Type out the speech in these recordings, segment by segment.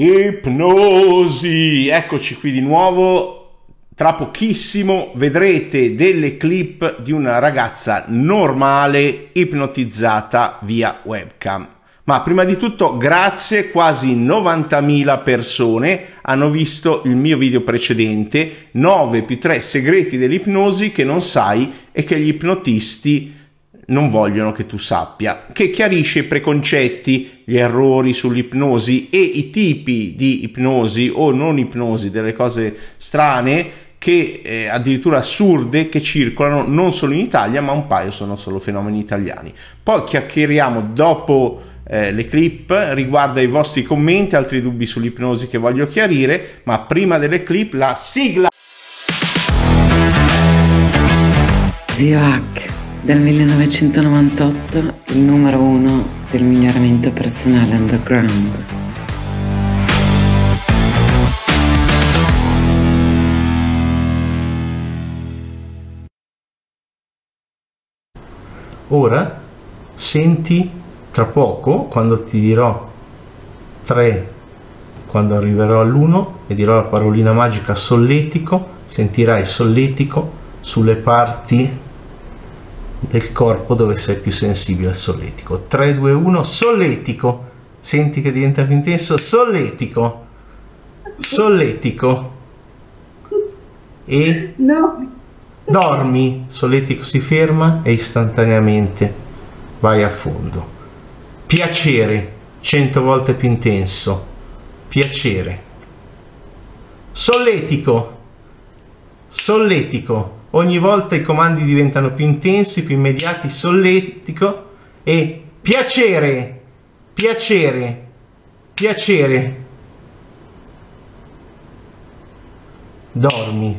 Ipnosi, eccoci qui di nuovo. Tra pochissimo vedrete delle clip di una ragazza normale ipnotizzata via webcam. Ma prima di tutto grazie, quasi 90.000 persone hanno visto il mio video precedente 9 più 3 segreti dell'ipnosi che non sai e che gli ipnotisti non vogliono che tu sappia, che chiarisce i preconcetti, gli errori sull'ipnosi e i tipi di ipnosi o non ipnosi, delle cose strane che eh, addirittura assurde che circolano non solo in Italia, ma un paio sono solo fenomeni italiani. Poi chiacchieriamo dopo eh, le clip riguardo ai vostri commenti, altri dubbi sull'ipnosi che voglio chiarire, ma prima delle clip la sigla. Zio dal 1998 il numero uno del miglioramento personale underground. Ora senti tra poco, quando ti dirò 3, quando arriverò all'1 e dirò la parolina magica solletico, sentirai solletico sulle parti del corpo dove sei più sensibile al solletico. 3, 2, 1, solletico. Senti che diventa più intenso? Solletico. Solletico. E no. dormi. Solletico si ferma e istantaneamente vai a fondo. Piacere, 100 volte più intenso. Piacere. Solletico. Solletico Ogni volta i comandi diventano più intensi, più immediati, solletico e piacere, piacere, piacere. Dormi,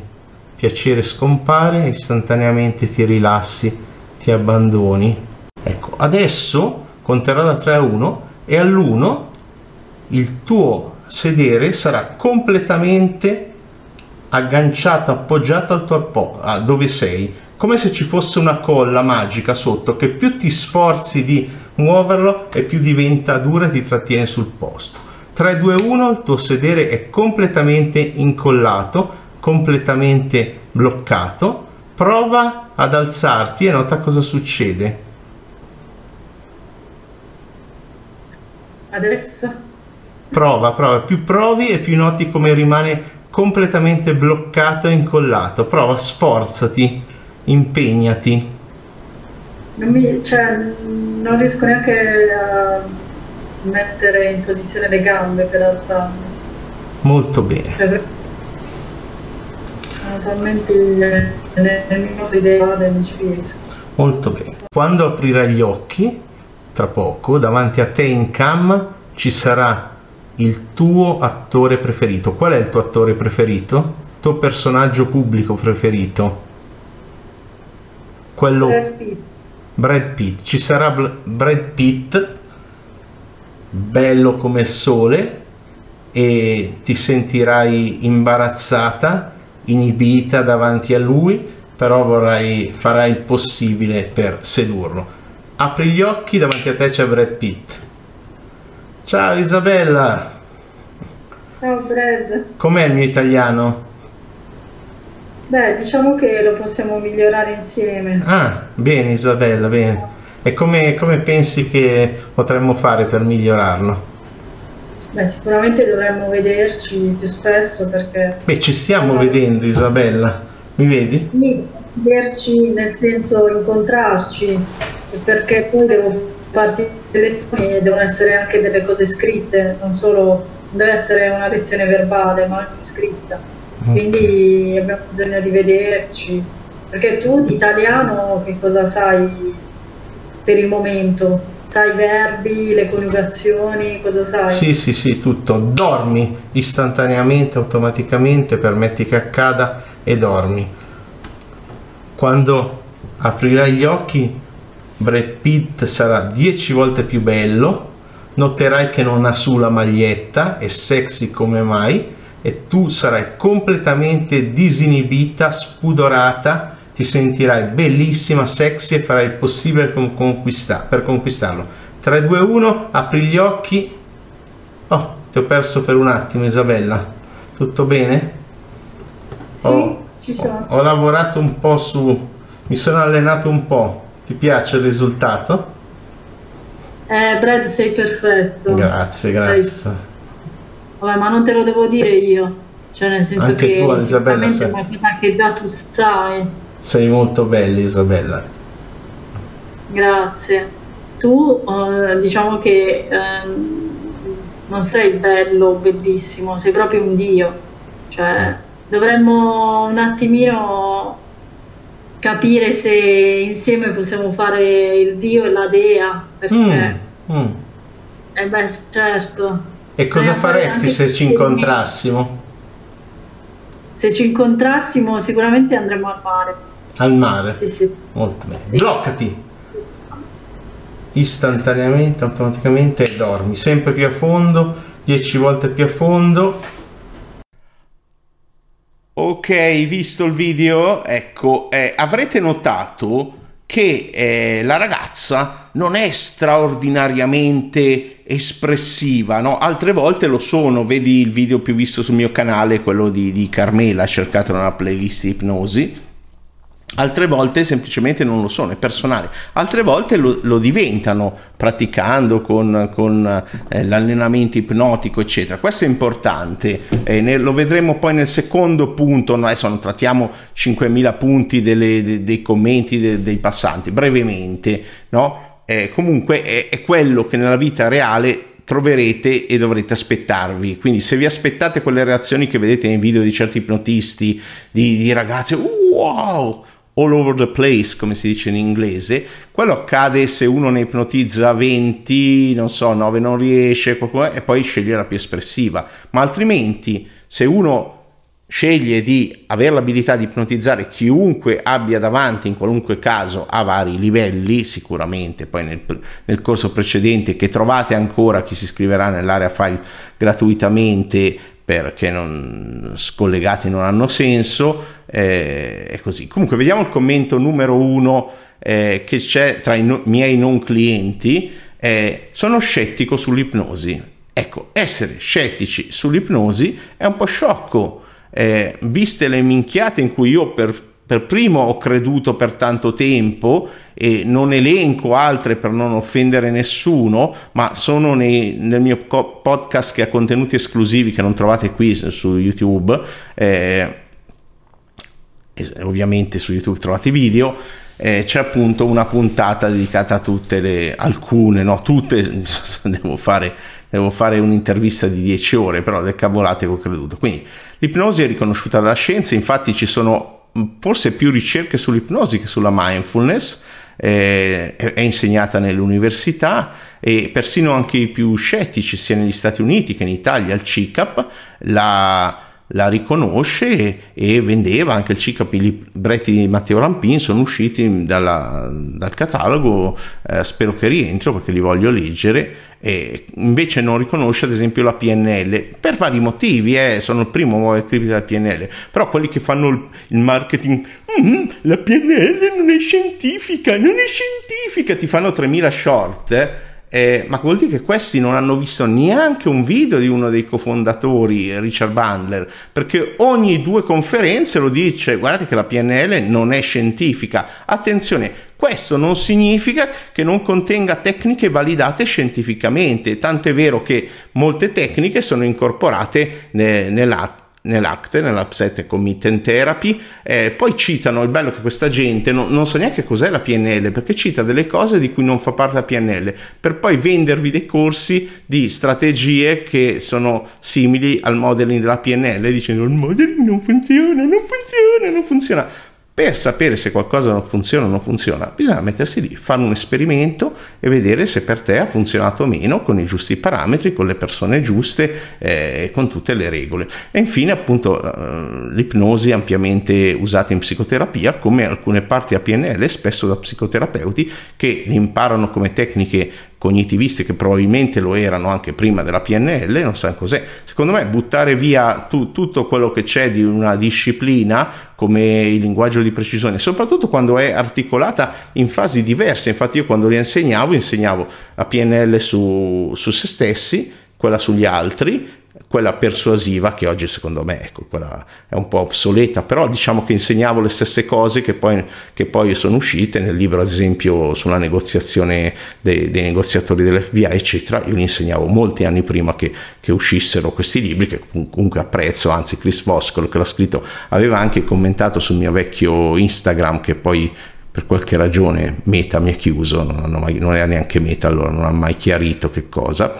piacere scompare, istantaneamente ti rilassi, ti abbandoni. Ecco, adesso conterò da 3 a 1 e all'1 il tuo sedere sarà completamente agganciato, appoggiato al tuo appo- a dove sei, come se ci fosse una colla magica sotto che più ti sforzi di muoverlo e più diventa dura e ti trattiene sul posto. 3, 2, 1, il tuo sedere è completamente incollato, completamente bloccato. Prova ad alzarti e nota cosa succede. Adesso? Prova, prova, più provi e più noti come rimane completamente bloccato e incollato. Prova, sforzati, impegnati. Non, mi, cioè, non riesco neanche a mettere in posizione le gambe per alzarmi. Molto bene. Sono talmente mio ideale, non ci riesco. Molto bene. Quando aprirai gli occhi, tra poco, davanti a te in cam ci sarà il tuo attore preferito. Qual è il tuo attore preferito? Il tuo personaggio pubblico preferito? Quello Brad Pitt. Brad Pitt. Ci sarà Bl- Brad Pitt bello come il sole e ti sentirai imbarazzata, inibita davanti a lui, però vorrai farai il possibile per sedurlo. Apri gli occhi, davanti a te c'è Brad Pitt Ciao Isabella. Ciao Fred. Com'è il mio italiano? Beh, diciamo che lo possiamo migliorare insieme. Ah, bene Isabella, bene. E come, come pensi che potremmo fare per migliorarlo? Beh, sicuramente dovremmo vederci più spesso perché... Beh, ci stiamo vedendo Isabella, mi vedi? Sì, vederci nel senso incontrarci, perché poi devo farti le lezioni devono essere anche delle cose scritte, non solo deve essere una lezione verbale, ma anche scritta. Okay. Quindi abbiamo bisogno di vederci. Perché tu di italiano che cosa sai per il momento? Sai i verbi, le coniugazioni, cosa sai? Sì, sì, sì, tutto. Dormi istantaneamente, automaticamente, permetti che accada e dormi. Quando aprirai gli occhi Brad Pitt sarà 10 volte più bello, noterai che non ha su la maglietta, è sexy come mai, e tu sarai completamente disinibita, spudorata, ti sentirai bellissima, sexy e farai il possibile per, conquistar- per conquistarlo. 3, 2, 1, apri gli occhi. Oh, Ti ho perso per un attimo, Isabella. Tutto bene? Sì, oh, ci sono. Ho lavorato un po' su... Mi sono allenato un po'. Ti piace il risultato? Eh, Brad, sei perfetto. Grazie, grazie. Sei... Vabbè, ma non te lo devo dire io. Cioè, nel senso Anche che tu, Isabella, sei... è qualcosa che già tu sai. Sei molto bella, Isabella. Grazie. Tu, eh, diciamo che eh, non sei bello, bellissimo, sei proprio un dio. Cioè, dovremmo un attimino capire se insieme possiamo fare il dio e la dea, perché... Mm, mm. Eh beh, certo. E cosa faresti se ci incontrassimo? Se ci incontrassimo sicuramente andremo al mare. Al mare? Sì, sì. Molto bene. Sì. Bloccati! Istantaneamente, automaticamente e dormi. Sempre più a fondo, 10 volte più a fondo. Ok, visto il video, ecco, eh, avrete notato che eh, la ragazza non è straordinariamente espressiva, no? Altre volte lo sono, vedi il video più visto sul mio canale, quello di, di Carmela, cercato nella playlist ipnosi, altre volte semplicemente non lo sono, è personale, altre volte lo, lo diventano praticando con, con eh, l'allenamento ipnotico, eccetera. Questo è importante, eh, ne, lo vedremo poi nel secondo punto, adesso non trattiamo 5.000 punti delle, de, dei commenti de, dei passanti, brevemente, no? Eh, comunque è, è quello che nella vita reale troverete e dovrete aspettarvi. Quindi se vi aspettate quelle reazioni che vedete nei video di certi ipnotisti, di, di ragazze, wow, all over the place, come si dice in inglese. Quello accade se uno ne ipnotizza 20, non so, 9 non riesce, e poi sceglie la più espressiva. Ma altrimenti, se uno sceglie di avere l'abilità di ipnotizzare chiunque abbia davanti in qualunque caso a vari livelli sicuramente. Poi nel, nel, corso precedente che trovate ancora chi si iscriverà nell'area file gratuitamente perché non, scollegati non hanno senso eh, è così. Comunque vediamo il commento numero uno eh, che c'è tra i no, miei non clienti. Eh, sono scettico sull'ipnosi. Ecco essere scettici sull'ipnosi è un po' sciocco eh, viste le minchiate in cui io per, per primo ho creduto per tanto tempo e non elenco altre per non offendere nessuno, ma sono nei, nel mio podcast che ha contenuti esclusivi che non trovate qui su YouTube. Eh, ovviamente su YouTube trovate video. Eh, c'è appunto una puntata dedicata a tutte le alcune, no, tutte devo fare devo fare un'intervista di 10 ore, però le cavolate che ho creduto. Quindi l'ipnosi è riconosciuta dalla scienza, infatti ci sono mm, forse più ricerche sull'ipnosi che sulla mindfulness, eh, è insegnata nelle università e persino anche i più scettici sia negli Stati Uniti che in Italia, il CICAP, la la riconosce e, vendeva anche il i libretti di Matteo Rampin sono usciti dalla, dal catalogo, eh, spero che rientro perché li voglio leggere, e invece non riconosce ad esempio la PNL per vari motivi, eh, sono il primo a critica della PNL, però quelli che fanno il, il marketing, mm, la PNL non è scientifica, non è scientifica, ti fanno 3000 short. Eh, eh, ma vuol dire che questi non hanno visto neanche un video di uno dei cofondatori, Richard Bandler, perché ogni due conferenze lo dice, guardate che la PNL non è scientifica. Attenzione, questo non significa che non contenga tecniche validate scientificamente, tant'è vero che molte tecniche sono incorporate nella nell'ACT, nell'Upset Commitment Therapy, eh, poi citano, il bello che questa gente non, non, sa neanche cos'è la PNL, perché cita delle cose di cui non fa parte la PNL, per poi vendervi dei corsi di strategie che sono simili al modeling della PNL, dicendo il modeling non funziona, non funziona, non funziona per sapere se qualcosa non funziona o non funziona, bisogna mettersi lì, fare un esperimento e vedere se per te ha funzionato o meno con i giusti parametri, con le persone giuste, eh, con tutte le regole. E infine appunto eh, l'ipnosi ampiamente usata in psicoterapia, come alcune parti a PNL, spesso da psicoterapeuti che imparano come tecniche cognitiviste che probabilmente lo erano anche prima della PNL, non sa cos'è. Secondo me buttare via tu, tutto quello che c'è di una disciplina come il linguaggio di precisione, soprattutto quando è articolata in fasi diverse. Infatti io quando li insegnavo, insegnavo la PNL su, su se stessi, quella sugli altri quella persuasiva che oggi secondo me ecco, è un po' obsoleta, però diciamo che insegnavo le stesse cose che poi, che poi sono uscite nel libro ad esempio sulla negoziazione dei, dei negoziatori dell'FBI eccetera, io li insegnavo molti anni prima che, che, uscissero questi libri che comunque apprezzo, anzi Chris Voscolo che l'ha scritto aveva anche commentato sul mio vecchio Instagram che poi per qualche ragione Meta mi ha chiuso, non, mai, non era neanche Meta allora, non ha mai chiarito che cosa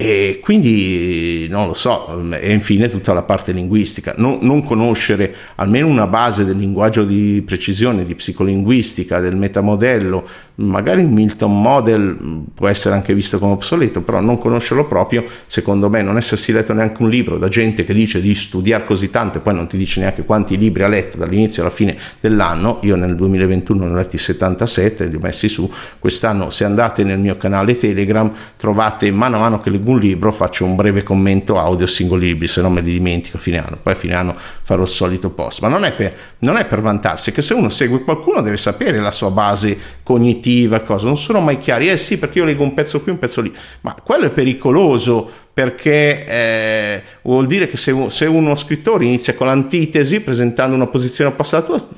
e quindi non lo so, e infine tutta la parte linguistica. Non, non, conoscere almeno una base del linguaggio di precisione, di psicolinguistica, del metamodello, magari il Milton Model mm, può essere anche visto come obsoleto, però non conoscerlo proprio, secondo me, non essersi letto neanche un libro da gente che dice di studiare così tanto e poi non ti dice neanche quanti libri ha letto dall'inizio alla fine dell'anno. Io nel 2021 ne ho letti 77, li ho messi su. Quest'anno, se andate nel mio canale Telegram, trovate mano a mano che leggo un libro, faccio un breve commento audio singoli libri, se no me li dimentico a fine anno. Poi a fine anno farò il solito post. Ma non è per, non è per vantarsi, che se uno segue qualcuno deve sapere la sua base cognitiva definitiva, cosa, non sono mai chiari. Eh sì, perché io leggo un pezzo qui, un pezzo lì, ma quello è pericoloso perché eh, vuol dire che se, se, uno scrittore inizia con l'antitesi presentando una posizione opposta alla tua,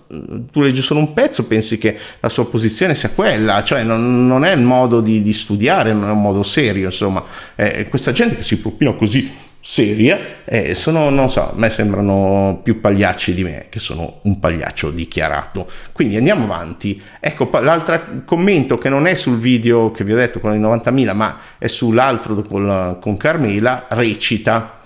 tu leggi solo un pezzo, pensi che la sua posizione sia quella, cioè non, non è il modo di, di, studiare, non è un modo serio, insomma, eh, questa gente che si propina così seria e sono, non so, a me sembrano più pagliacci di me, che sono un pagliaccio dichiarato. Quindi andiamo avanti. Ecco, l'altro commento che non è sul video che vi ho detto con i 90.000, ma è sull'altro con, con Carmela, recita.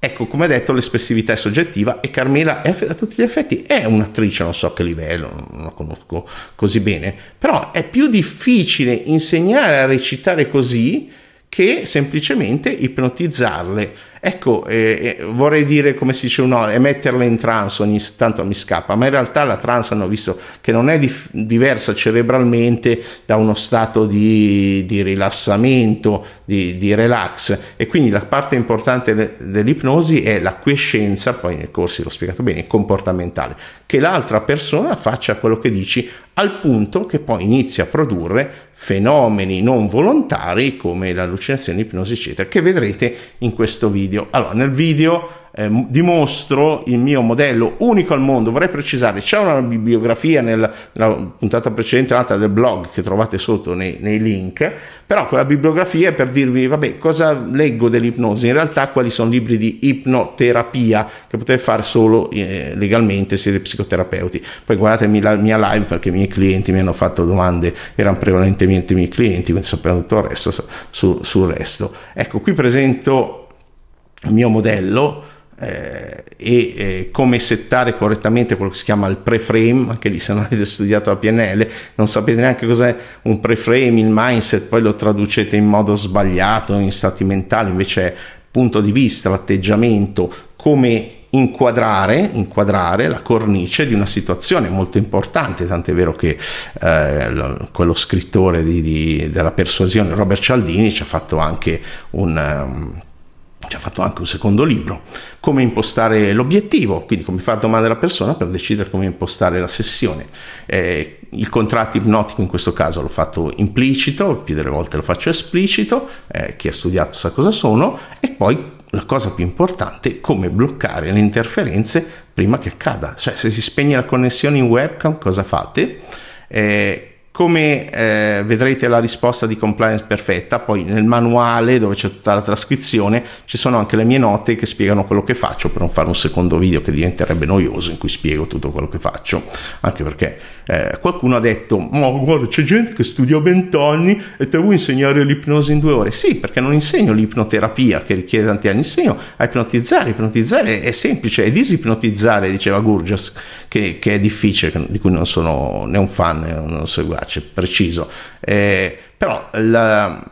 Ecco, come detto, l'espressività è soggettiva e Carmela è, a tutti gli effetti è un'attrice, non so a che livello, non la conosco così bene, però è più difficile insegnare a recitare così che semplicemente ipnotizzarle. Ecco, eh, eh, vorrei dire come si dice no, e metterle in trance ogni tanto mi scappa, ma in realtà la trance hanno visto che non è dif- diversa cerebralmente da uno stato di, di rilassamento, di, di, relax. E quindi la parte importante de- dell'ipnosi è la quiescenza, poi nei corsi l'ho spiegato bene, comportamentale, che l'altra persona faccia quello che dici al punto che poi inizia a produrre fenomeni non volontari come l'allucinazione, l'ipnosi eccetera, che vedrete in questo video video. Allora, nel video eh, dimostro il mio modello unico al mondo. Vorrei precisare, c'è una bibliografia nella, nella puntata precedente, un'altra del blog che trovate sotto nei, nei, link, però quella bibliografia è per dirvi, vabbè, cosa leggo dell'ipnosi? In realtà quali sono libri di ipnoterapia che potete fare solo eh, legalmente, siete psicoterapeuti. Poi guardatemi la mia live perché i miei clienti mi hanno fatto domande, erano prevalentemente i miei clienti, quindi sapevano tutto il resto su, sul resto. Ecco, qui presento mio modello eh, e eh, come settare correttamente quello che si chiama il pre-frame, anche lì se non avete studiato la PNL non sapete neanche cos'è un pre-frame, il mindset, poi lo traducete in modo sbagliato, in stati mentali, invece è punto di vista, l'atteggiamento, come inquadrare, inquadrare, la cornice di una situazione molto importante, tant'è vero che eh, quello scrittore di, di, della persuasione, Robert Cialdini, ci ha fatto anche un, um, ci ha fatto anche un secondo libro, come impostare l'obiettivo, quindi come fare domande alla persona per decidere come impostare la sessione. Eh, il contratto ipnotico in questo caso l'ho fatto implicito, più delle volte lo faccio esplicito, eh, chi ha studiato sa cosa sono, e poi la cosa più importante, come bloccare le interferenze prima che accada. Cioè se si spegne la connessione in webcam cosa fate? Eh, come eh, vedrete la risposta di compliance perfetta, poi nel manuale dove c'è tutta la trascrizione ci sono anche le mie note che spiegano quello che faccio per non fare un secondo video che diventerebbe noioso in cui spiego tutto quello che faccio, anche perché eh, qualcuno ha detto ma guarda c'è gente che studia 20 anni e te vuoi insegnare l'ipnosi in due ore? Sì, perché non insegno l'ipnoterapia che richiede tanti anni, insegno a ipnotizzare, ipnotizzare è semplice, è disipnotizzare, diceva Gurgias, che, che è difficile, di cui non sono né un fan né un seguace preciso. Eh, però la,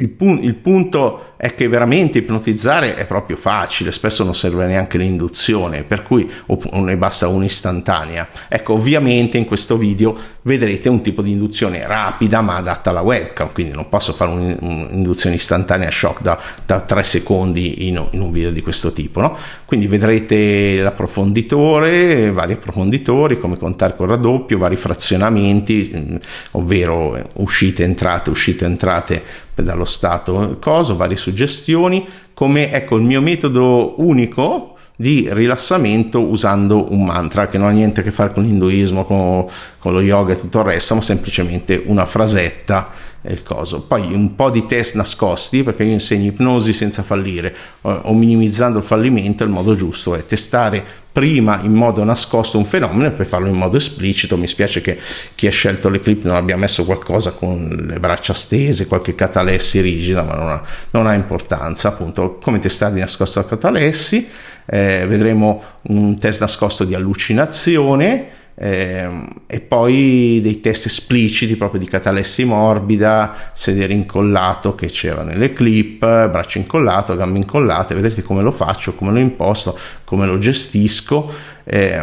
il, pun- il, punto è che veramente ipnotizzare è proprio facile, spesso non serve neanche l'induzione, per cui ne basta un'istantanea. Ecco, ovviamente in questo video vedrete un tipo di induzione rapida ma adatta alla webcam, quindi non posso fare un'induzione istantanea shock da, da 3 secondi in, in, un video di questo tipo. No? Quindi vedrete l'approfonditore, vari approfonditori, come contare col raddoppio, vari frazionamenti, ovvero uscite, entrate, uscite, entrate dallo stato. Coso, varie suggestioni, come ecco il mio metodo unico di rilassamento usando un mantra che non ha niente a che fare con l'induismo, con, con lo yoga e tutto il resto, ma semplicemente una frasetta il coso. Poi un po' di test nascosti, perché io insegno ipnosi senza fallire o minimizzando il fallimento, il modo giusto è testare prima in modo nascosto un fenomeno e poi farlo in modo esplicito. Mi spiace che chi ha scelto le clip non abbia messo qualcosa con le braccia stese, qualche catalessi rigida, ma non ha, non ha importanza. Appunto, come testare di nascosto la catalessi, eh, vedremo un test nascosto di allucinazione e poi dei test espliciti proprio di catalessi morbida, sedere incollato che c'era nelle clip, braccio incollato, gambe incollate, vedete come lo faccio, come lo imposto, come lo gestisco. Eh,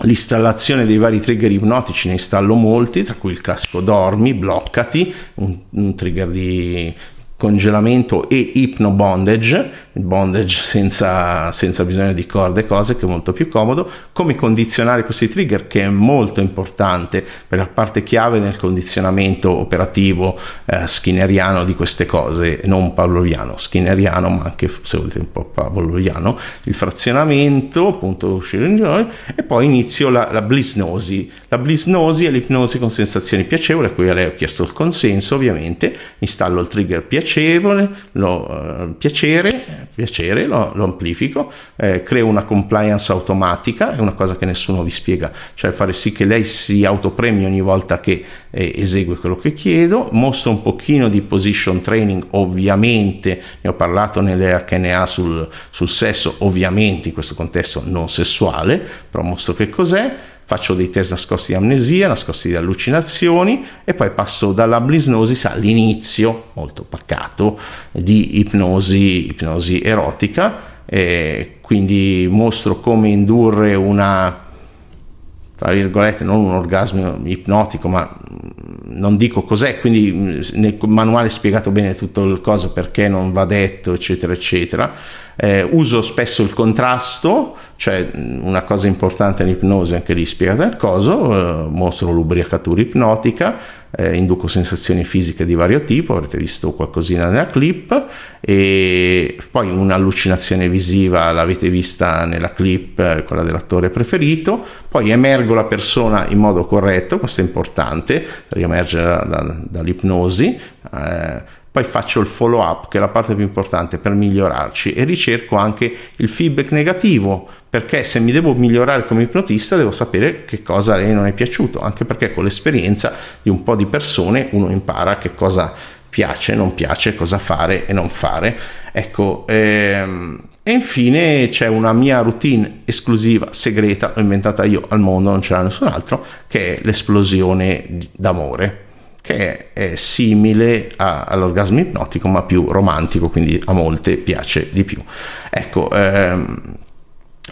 l'installazione dei vari trigger ipnotici ne installo molti tra cui il classico dormi bloccati un, un trigger di congelamento e ipno bondage, bondage senza, senza, bisogno di corde e cose che è molto più comodo, come condizionare questi trigger che è molto importante per la parte chiave nel condizionamento operativo eh, skinneriano di queste cose, non pavloviano, skinneriano ma anche se volete un po' pavloviano, il frazionamento, appunto uscire in gioia e poi inizio la, la blisnosi. La blisnosi è l'ipnosi con sensazioni piacevoli, a cui a lei ho chiesto il consenso ovviamente, installo il trigger piacevole piacevole, lo, uh, piacere, piacere lo, lo amplifico, eh, creo una compliance automatica, è una cosa che nessuno vi spiega, cioè fare sì che lei si autopremi ogni volta che eh, esegue quello che chiedo, mostro un pochino di position training, ovviamente, ne ho parlato nelle HNA sul, sul sesso, ovviamente in questo contesto non sessuale, però mostro che cos'è, faccio dei test nascosti di amnesia, nascosti di allucinazioni e poi passo dalla blisnosis all'inizio, molto pacato, di ipnosi, ipnosi erotica, e quindi mostro come indurre una tra virgolette, non un orgasmo ipnotico, ma non dico cos'è, quindi nel manuale è spiegato bene tutto il coso perché non va detto, eccetera, eccetera. Eh, uso spesso il contrasto, cioè una cosa importante nell'ipnosi, anche lì spiegata nel coso, eh, mostro l'ubriacatura ipnotica, eh, induco sensazioni fisiche di vario tipo, avrete visto qualcosina nella clip, e poi un'allucinazione visiva l'avete vista nella clip, eh, quella dell'attore preferito, poi emergo la persona in modo corretto, questo è importante, riemergere da, da, dall'ipnosi. Eh, poi faccio il follow up che è la parte più importante per migliorarci. E ricerco anche il feedback negativo perché se mi devo migliorare come ipnotista devo sapere che cosa a lei non è piaciuto anche perché con l'esperienza di un po' di persone uno impara che cosa piace, non piace, cosa fare e non fare. Ecco ehm, e infine c'è una mia routine esclusiva, segreta, l'ho inventata io al mondo, non c'era nessun altro, che è l'esplosione d'amore che è simile a, all'orgasmo ipnotico ma più romantico, quindi a molte piace di più. Ecco, ehm,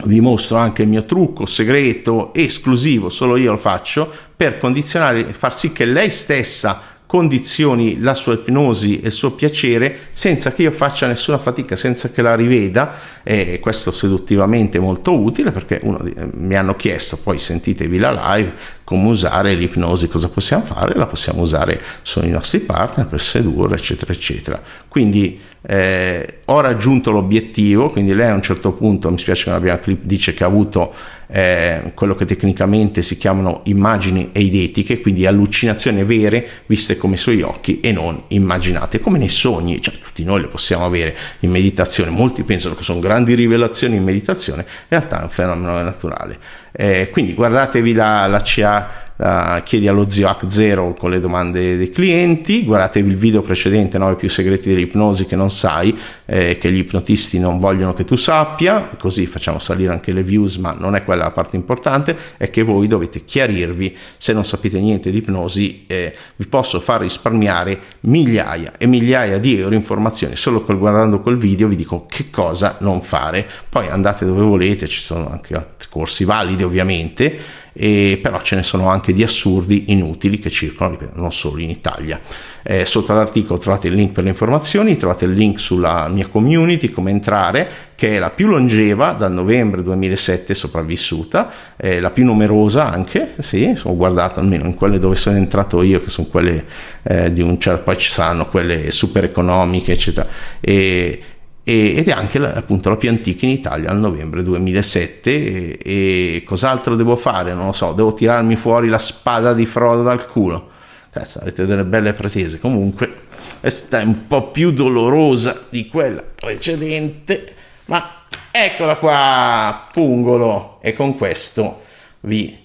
vi mostro anche il mio trucco segreto, esclusivo, solo io lo faccio, per condizionare, far sì che lei stessa condizioni la sua ipnosi e il suo piacere senza che io faccia nessuna fatica, senza che la riveda e questo seduttivamente è molto utile perché uno, mi hanno chiesto, poi sentitevi la live, come usare l'ipnosi, cosa possiamo fare, la possiamo usare sui nostri partner per sedurre, eccetera, eccetera. Quindi eh, ho raggiunto l'obiettivo, quindi lei a un certo punto, mi spiace che non abbia clip, dice che ha avuto eh, quello che tecnicamente si chiamano immagini eidetiche, quindi allucinazioni vere viste come i suoi occhi e non immaginate, come nei sogni, cioè tutti noi le possiamo avere in meditazione, molti pensano che sono grandi rivelazioni in meditazione, in realtà è un fenomeno naturale. Eh, quindi guardatevi la, la CA uh, chiedi allo zio Hack 0 con le domande dei clienti, guardatevi il video precedente 9 più segreti dell'ipnosi che non sai, eh, che gli ipnotisti non vogliono che tu sappia, così facciamo salire anche le views, ma non è quella la parte importante, è che voi dovete chiarirvi, se non sapete niente di ipnosi, eh, vi posso far risparmiare migliaia e migliaia di euro informazioni, solo per guardando quel video vi dico che cosa non fare, poi andate dove volete, ci sono anche altri corsi validi ovviamente, e però ce ne sono anche di assurdi inutili che circolano ripeto, non solo in Italia. Eh, sotto l'articolo trovate il link per le informazioni trovate il link sulla mia community come entrare che è la più longeva dal novembre 2007 sopravvissuta eh, la più numerosa anche sì ho guardato almeno in quelle dove sono entrato io che sono quelle eh, di un certo poi ci saranno quelle super economiche eccetera. E ed è anche appunto la più antica in Italia al novembre 2007 e, e, cos'altro devo fare? Non lo so devo tirarmi fuori la spada di Frodo dal culo. Cazzo avete delle belle pretese. Comunque questa è un po' più dolorosa di quella precedente ma eccola qua pungolo. E con questo vi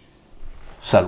saluto